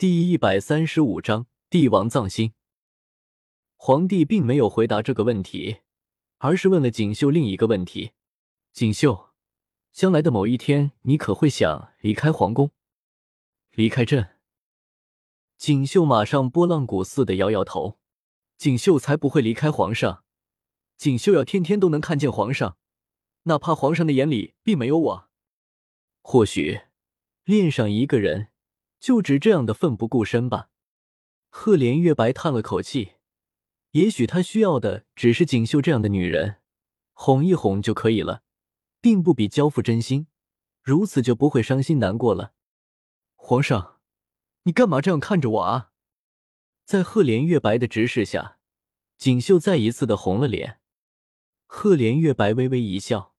第一百三十五章帝王葬心。皇帝并没有回答这个问题，而是问了锦绣另一个问题：“锦绣，将来的某一天，你可会想离开皇宫，离开朕？”锦绣马上拨浪鼓似的摇摇头：“锦绣才不会离开皇上，锦绣要天天都能看见皇上，哪怕皇上的眼里并没有我。或许，恋上一个人。”就只这样的奋不顾身吧。赫连月白叹了口气，也许他需要的只是锦绣这样的女人，哄一哄就可以了，并不比交付真心，如此就不会伤心难过了。皇上，你干嘛这样看着我啊？在赫连月白的直视下，锦绣再一次的红了脸。赫连月白微微一笑：“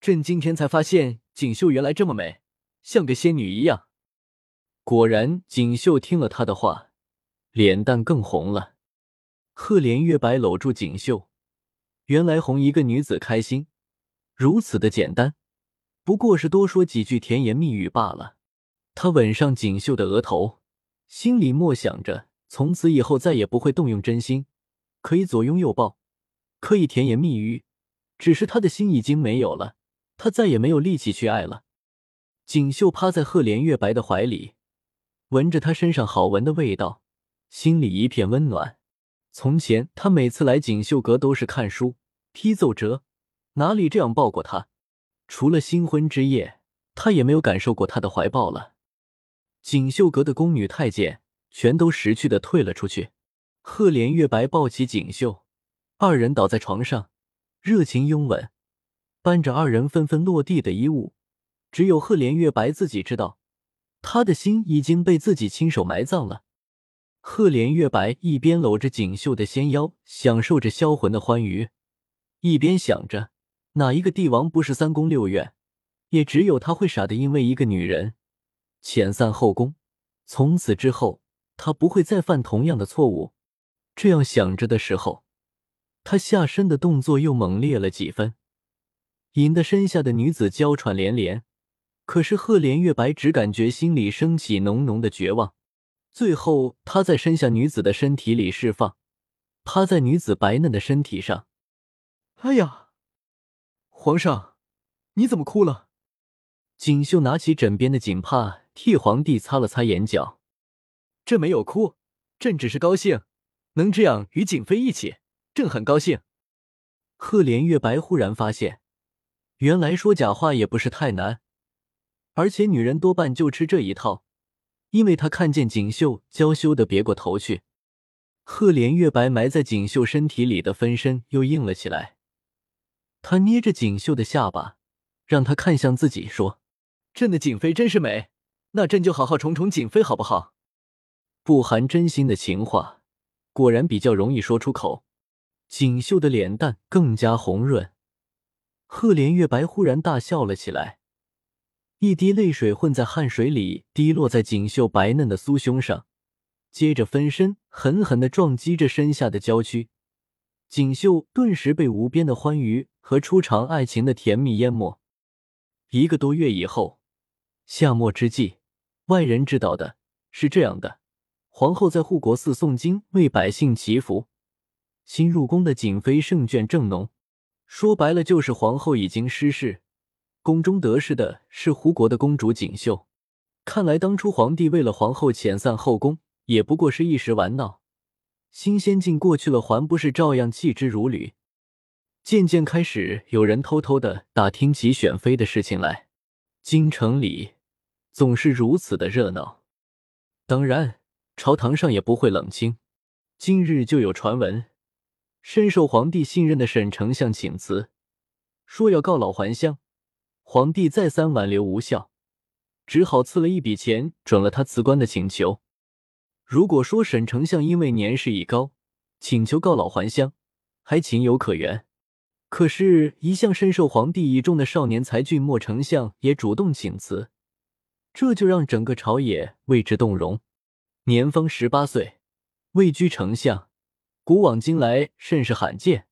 朕今天才发现锦绣原来这么美，像个仙女一样。”果然，锦绣听了他的话，脸蛋更红了。赫连月白搂住锦绣，原来哄一个女子开心如此的简单，不过是多说几句甜言蜜语罢了。他吻上锦绣的额头，心里默想着，从此以后再也不会动用真心，可以左拥右抱，可以甜言蜜语，只是他的心已经没有了，他再也没有力气去爱了。锦绣趴在赫连月白的怀里。闻着他身上好闻的味道，心里一片温暖。从前他每次来锦绣阁都是看书、批奏折，哪里这样抱过他？除了新婚之夜，他也没有感受过他的怀抱了。锦绣阁的宫女太监全都识趣的退了出去。赫连月白抱起锦绣，二人倒在床上，热情拥吻，伴着二人纷纷落地的衣物。只有赫连月白自己知道。他的心已经被自己亲手埋葬了。赫连月白一边搂着锦绣的纤腰，享受着销魂的欢愉，一边想着：哪一个帝王不是三宫六院？也只有他会傻的，因为一个女人遣散后宫。从此之后，他不会再犯同样的错误。这样想着的时候，他下身的动作又猛烈了几分，引得身下的女子娇喘连连。可是赫连月白只感觉心里升起浓浓的绝望，最后他在身下女子的身体里释放，趴在女子白嫩的身体上。哎呀，皇上，你怎么哭了？锦绣拿起枕边的锦帕，替皇帝擦了擦眼角。朕没有哭，朕只是高兴，能这样与景妃一起，朕很高兴。赫连月白忽然发现，原来说假话也不是太难。而且女人多半就吃这一套，因为她看见锦绣娇羞的别过头去，赫连月白埋在锦绣身体里的分身又硬了起来。他捏着锦绣的下巴，让她看向自己，说：“朕的景妃真是美，那朕就好好宠宠景妃好不好？”不含真心的情话，果然比较容易说出口。锦绣的脸蛋更加红润，赫连月白忽然大笑了起来。一滴泪水混在汗水里，滴落在锦绣白嫩的酥胸上，接着分身狠狠的撞击着身下的娇躯，锦绣顿时被无边的欢愉和初尝爱情的甜蜜淹没。一个多月以后，夏末之际，外人知道的是这样的：皇后在护国寺诵经，为百姓祈福。新入宫的景妃圣眷正浓，说白了就是皇后已经失势。宫中得势的是胡国的公主锦绣，看来当初皇帝为了皇后遣散后宫，也不过是一时玩闹。新仙境过去了，还不是照样弃之如履？渐渐开始有人偷偷的打听起选妃的事情来。京城里总是如此的热闹，当然朝堂上也不会冷清。今日就有传闻，深受皇帝信任的沈丞相请辞，说要告老还乡。皇帝再三挽留无效，只好赐了一笔钱准了他辞官的请求。如果说沈丞相因为年事已高，请求告老还乡，还情有可原。可是，一向深受皇帝倚重的少年才俊莫丞相也主动请辞，这就让整个朝野为之动容。年方十八岁，位居丞相，古往今来甚是罕见。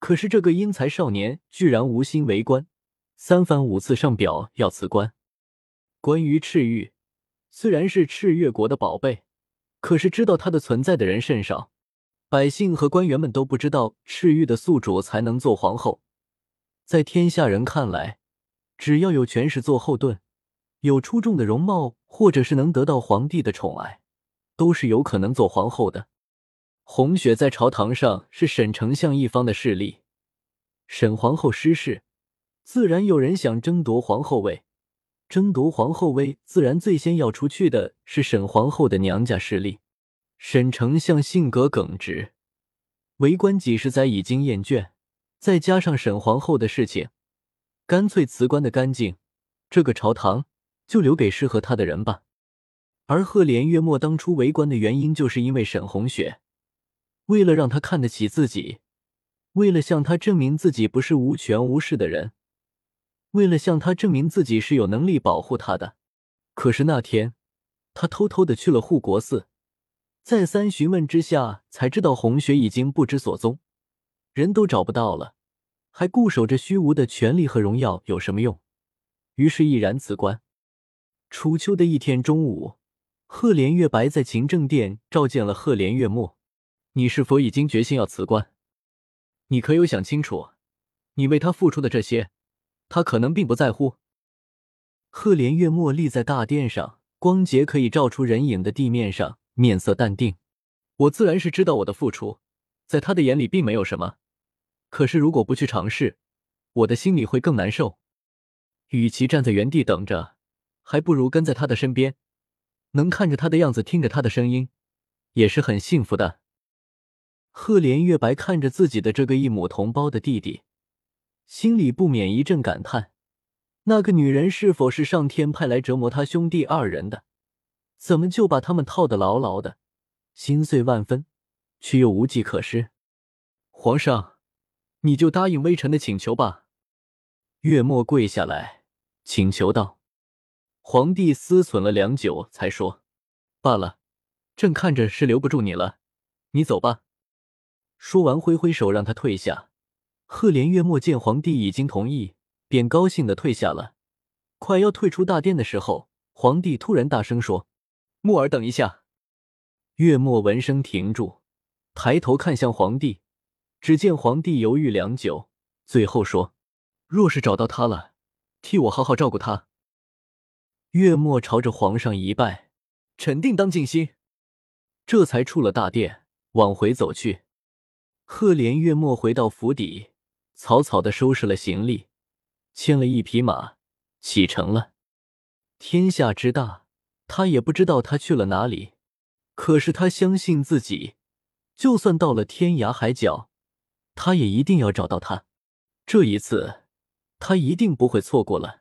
可是，这个英才少年居然无心为官。三番五次上表要辞官。关于赤玉，虽然是赤月国的宝贝，可是知道它的存在的人甚少，百姓和官员们都不知道赤玉的宿主才能做皇后。在天下人看来，只要有权势做后盾，有出众的容貌，或者是能得到皇帝的宠爱，都是有可能做皇后的。红雪在朝堂上是沈丞相一方的势力，沈皇后失势，自然有人想争夺皇后位。争夺皇后位，自然最先要出去的是沈皇后的娘家势力。沈丞相性格耿直，为官几十载已经厌倦，再加上沈皇后的事情，干脆辞官的干净。这个朝堂就留给适合他的人吧。而赫连月末当初为官的原因，就是因为沈红雪，为了让他看得起自己，为了向他证明自己不是无权无势的人。为了向他证明自己是有能力保护他的，可是那天他偷偷的去了护国寺，再三询问之下，才知道红雪已经不知所踪，人都找不到了，还固守着虚无的权力和荣耀有什么用？于是毅然辞官。初秋的一天中午，赫连月白在勤政殿召见了赫连月末：“你是否已经决心要辞官？你可有想清楚，你为他付出的这些？”他可能并不在乎。赫连月末立在大殿上，光洁可以照出人影的地面上，面色淡定。我自然是知道我的付出，在他的眼里并没有什么。可是如果不去尝试，我的心里会更难受。与其站在原地等着，还不如跟在他的身边，能看着他的样子，听着他的声音，也是很幸福的。赫连月白看着自己的这个异母同胞的弟弟。心里不免一阵感叹：那个女人是否是上天派来折磨他兄弟二人的？怎么就把他们套得牢牢的？心碎万分，却又无计可施。皇上，你就答应微臣的请求吧。月末跪下来请求道。皇帝思忖了良久，才说：“罢了，朕看着是留不住你了，你走吧。”说完，挥挥手让他退下。赫连月末见皇帝已经同意，便高兴的退下了。快要退出大殿的时候，皇帝突然大声说：“木儿，等一下！”月末闻声停住，抬头看向皇帝，只见皇帝犹豫良久，最后说：“若是找到他了，替我好好照顾他。”月末朝着皇上一拜：“臣定当尽心。”这才出了大殿，往回走去。赫连月末回到府邸。草草的收拾了行李，牵了一匹马，启程了。天下之大，他也不知道他去了哪里。可是他相信自己，就算到了天涯海角，他也一定要找到他。这一次，他一定不会错过了。